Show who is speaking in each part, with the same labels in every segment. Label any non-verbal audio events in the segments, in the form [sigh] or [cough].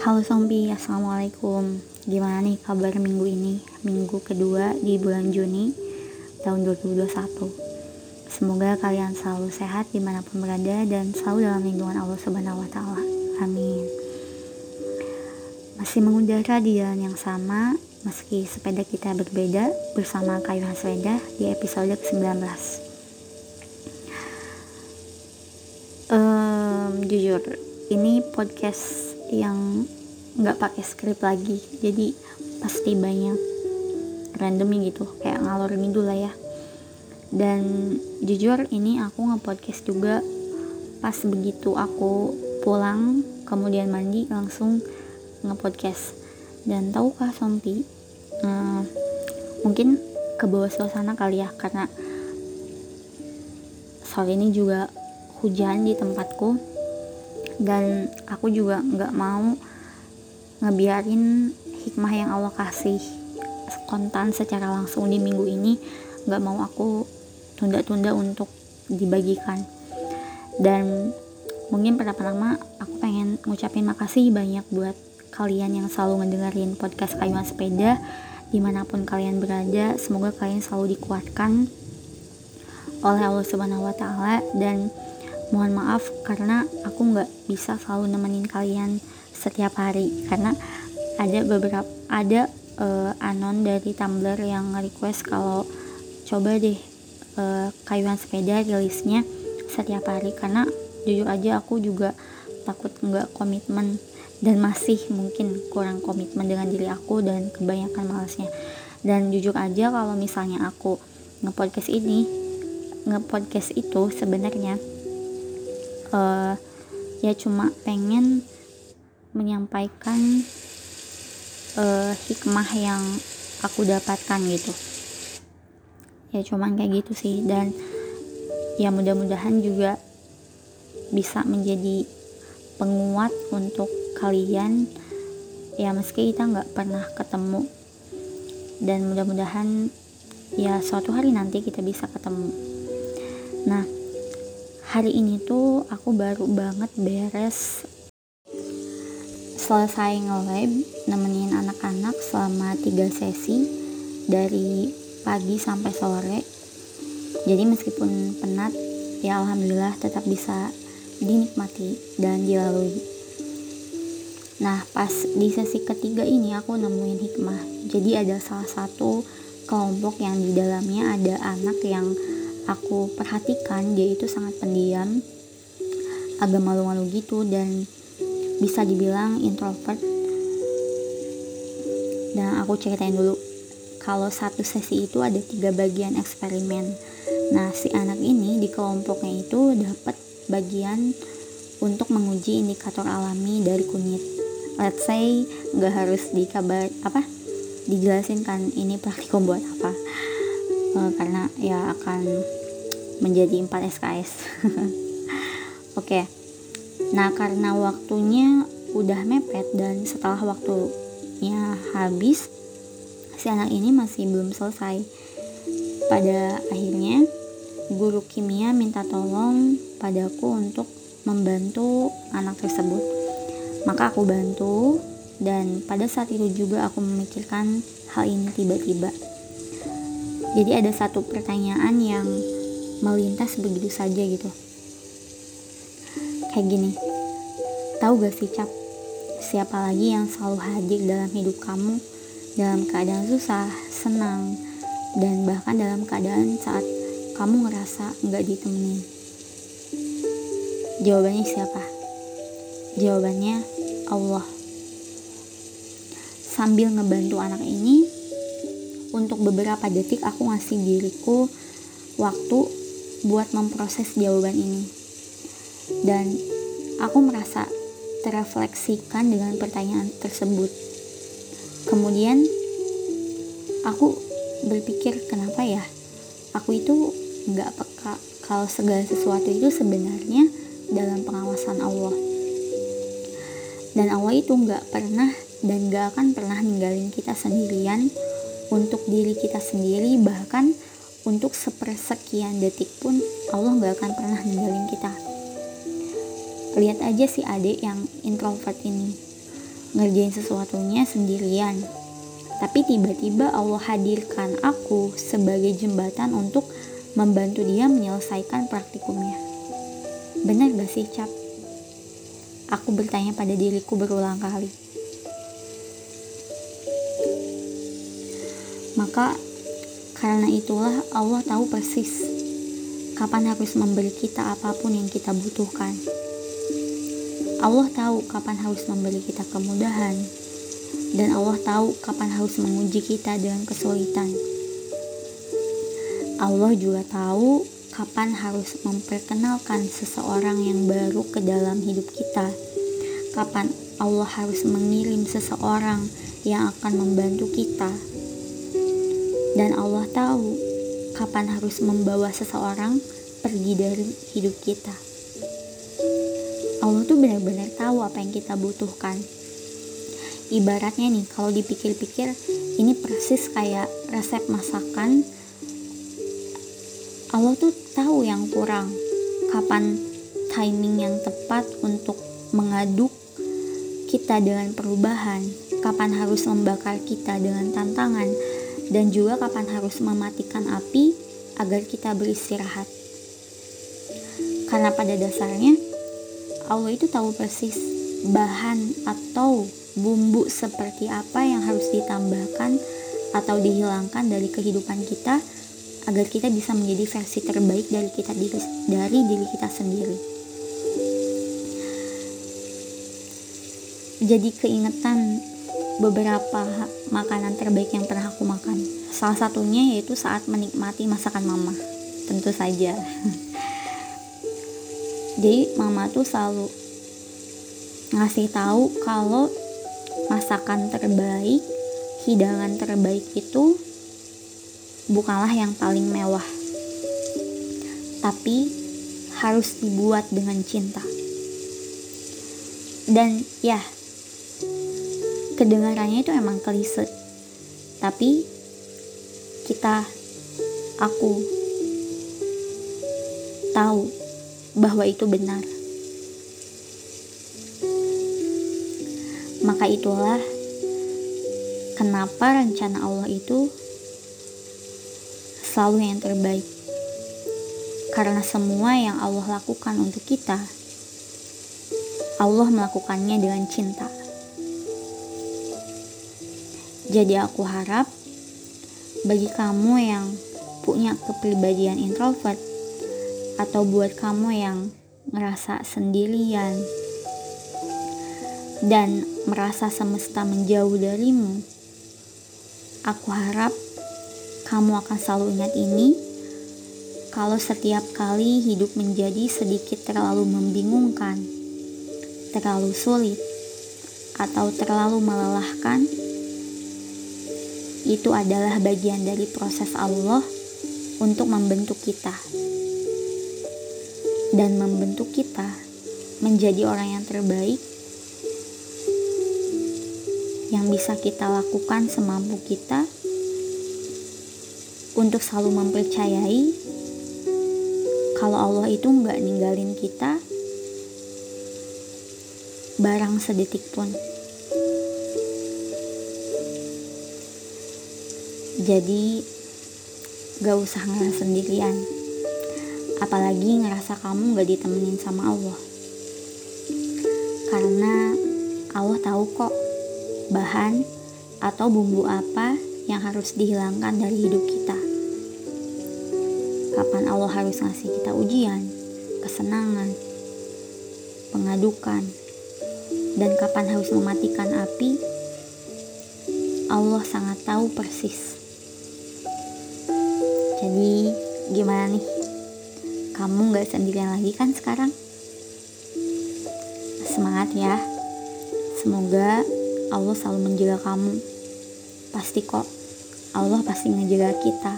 Speaker 1: Halo Sompi, Assalamualaikum Gimana nih kabar minggu ini? Minggu kedua di bulan Juni tahun 2021 Semoga kalian selalu sehat di mana pun berada dan selalu dalam lindungan Allah Subhanahu Wa Taala. Amin. Masih mengudara di jalan yang sama, meski sepeda kita berbeda bersama Kayu Hasreda di episode ke-19. Um, jujur, ini podcast yang nggak pakai skrip lagi. Jadi pasti banyak randomnya gitu kayak ngalor ngidul lah ya. Dan jujur ini aku nge-podcast juga pas begitu aku pulang kemudian mandi langsung nge-podcast. Dan tahukah Sompi hmm, mungkin ke bawah suasana kali ya karena sore ini juga hujan di tempatku dan aku juga nggak mau ngebiarin hikmah yang Allah kasih kontan secara langsung di minggu ini nggak mau aku tunda-tunda untuk dibagikan. Dan mungkin pertama-tama aku pengen ngucapin makasih banyak buat kalian yang selalu ngedengerin podcast kayuan sepeda. Di mana pun kalian berada semoga kalian selalu dikuatkan oleh Allah Subhanahu Wa Taala. Dan mohon maaf karena aku nggak bisa selalu nemenin kalian setiap hari. Karena ada beberapa ada uh, anon dari Tumblr yang request kalau coba deh uh, kayuan sepeda rilisnya setiap hari. Karena jujur aja aku juga takut nggak komitmen dan masih mungkin kurang komitmen dengan diri aku dan kebanyakan malasnya dan jujur aja kalau misalnya aku ngepodcast ini ngepodcast itu sebenarnya uh, ya cuma pengen menyampaikan uh, hikmah yang aku dapatkan gitu. Ya cuman kayak gitu sih dan ya mudah-mudahan juga bisa menjadi penguat untuk kalian. Ya meski kita nggak pernah ketemu dan mudah-mudahan ya suatu hari nanti kita bisa ketemu. Nah hari ini tuh aku baru banget beres. Selesai nge-lab nemenin anak-anak selama tiga sesi dari pagi sampai sore. Jadi meskipun penat ya alhamdulillah tetap bisa dinikmati dan dilalui. Nah pas di sesi ketiga ini aku nemuin hikmah. Jadi ada salah satu kelompok yang di dalamnya ada anak yang aku perhatikan dia itu sangat pendiam agak malu-malu gitu dan bisa dibilang introvert. Dan aku ceritain dulu kalau satu sesi itu ada tiga bagian eksperimen. Nah si anak ini di kelompoknya itu dapat bagian untuk menguji indikator alami dari kunyit. Let's say nggak harus dikabar apa dijelasin kan ini praktikum buat apa. Uh, karena ya akan menjadi 4 SKS [laughs] oke. Okay. nah karena waktunya udah mepet dan setelah waktunya habis si anak ini masih belum selesai. Pada akhirnya guru kimia minta tolong padaku untuk membantu anak tersebut. Maka aku bantu dan pada saat itu juga aku memikirkan hal ini tiba-tiba. Jadi ada satu pertanyaan yang melintas begitu saja gitu. Kayak gini. Tahu gak sih cap? Siapa lagi yang selalu hadir dalam hidup kamu dalam keadaan susah senang dan bahkan dalam keadaan saat kamu ngerasa nggak ditemenin? Jawabannya siapa? Jawabannya Allah. Sambil ngebantu anak ini untuk beberapa detik aku ngasih diriku waktu buat memproses jawaban ini. Dan aku merasa terrefleksikan dengan pertanyaan tersebut. Kemudian aku berpikir kenapa ya aku itu nggak peka kalau segala sesuatu itu sebenarnya dalam pengawasan Allah. Dan Allah itu nggak pernah dan gak akan pernah ninggalin kita sendirian untuk diri kita sendiri bahkan untuk sepersekian detik pun Allah gak akan pernah ninggalin kita lihat aja si adik yang introvert ini ngerjain sesuatunya sendirian. Tapi tiba-tiba Allah hadirkan aku sebagai jembatan untuk membantu dia menyelesaikan praktikumnya. Benar gak sih, Cap? Aku bertanya pada diriku berulang kali. Maka karena itulah Allah tahu persis kapan harus memberi kita apa pun yang kita butuhkan. Allah tahu kapan harus memberi kita kemudahan, dan Allah tahu kapan harus menguji kita dengan kesulitan. Allah juga tahu kapan harus memperkenalkan seseorang yang baru ke dalam hidup kita. Kapan Allah harus mengirim seseorang yang akan membantu kita. Dan Allah tahu kapan harus membawa seseorang pergi dari hidup kita. Allah tuh benar-benar tahu apa yang kita butuhkan. Ibaratnya nih, kalau dipikir-pikir, ini persis kayak resep masakan. Allah tuh tahu yang kurang, kapan timing yang tepat untuk mengaduk kita dengan perubahan, kapan harus membakar kita dengan tantangan, dan juga kapan harus mematikan api agar kita beristirahat. Karena pada dasarnya Allah itu tahu persis bahan atau bumbu seperti apa yang harus ditambahkan atau dihilangkan dari kehidupan kita agar kita bisa menjadi versi terbaik dari kita diri, dari diri kita sendiri. Jadi keingetan beberapa makanan terbaik yang pernah aku makan. Salah satunya yaitu saat menikmati masakan mama. Tentu saja. [laughs] jadi mama tuh selalu ngasih tahu kalau masakan terbaik hidangan terbaik itu bukanlah yang paling mewah tapi harus dibuat dengan cinta dan ya kedengarannya itu emang klise tapi kita aku tahu bahwa itu benar. Maka itulah kenapa rencana Allah itu selalu yang terbaik. Karena semua yang Allah lakukan untuk kita, Allah melakukannya dengan cinta. Jadi aku harap bagi kamu yang punya kepribadian introvert atau buat kamu yang ngerasa sendirian dan merasa semesta menjauh darimu, aku harap kamu akan selalu ingat ini. Kalau setiap kali hidup menjadi sedikit terlalu membingungkan, terlalu sulit, atau terlalu melelahkan, itu adalah bagian dari proses Allah untuk membentuk kita dan membentuk kita menjadi orang yang terbaik yang bisa kita lakukan semampu kita untuk selalu mempercayai kalau Allah itu nggak ninggalin kita barang sedetik pun. Jadi gak usah ngerasa sendirian. Apalagi ngerasa kamu gak ditemenin sama Allah. Karena Allah tahu kok bahan atau bumbu apa yang harus dihilangkan dari hidup kita. Kapan Allah harus ngasih kita ujian kesenangan pengadukan dan kapan harus mematikan api? Allah sangat tahu persis jadi gimana nih kamu gak sendirian lagi kan sekarang? Semangat ya. Semoga Allah selalu menjaga kamu. Pasti kok Allah pasti ngejaga kita.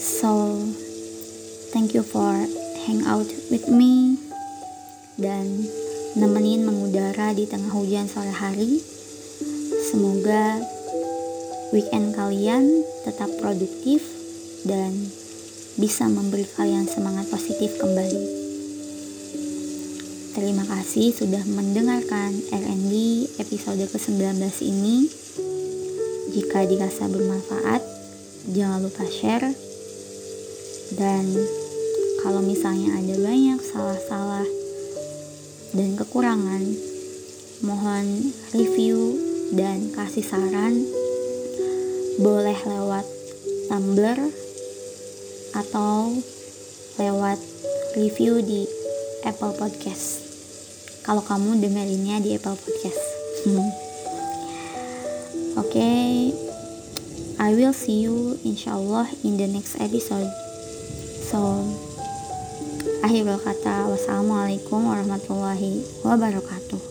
Speaker 1: So, thank you for hang out with me dan nemenin mengudara di tengah hujan sore hari. Semoga weekend kalian tetap produktif dan bisa memberi kalian semangat positif kembali. Terima kasih sudah mendengarkan RND episode ke-19 ini. Jika dirasa bermanfaat, jangan lupa share. Dan kalau misalnya ada banyak salah-salah dan kekurangan, mohon review dan kasih saran boleh lewat Tumblr atau lewat review di Apple Podcast kalau kamu dengerinnya di Apple Podcast. Hmm. Oke, okay, I will see you insyaallah in the next episode. So, akhir kata wassalamualaikum warahmatullahi wabarakatuh.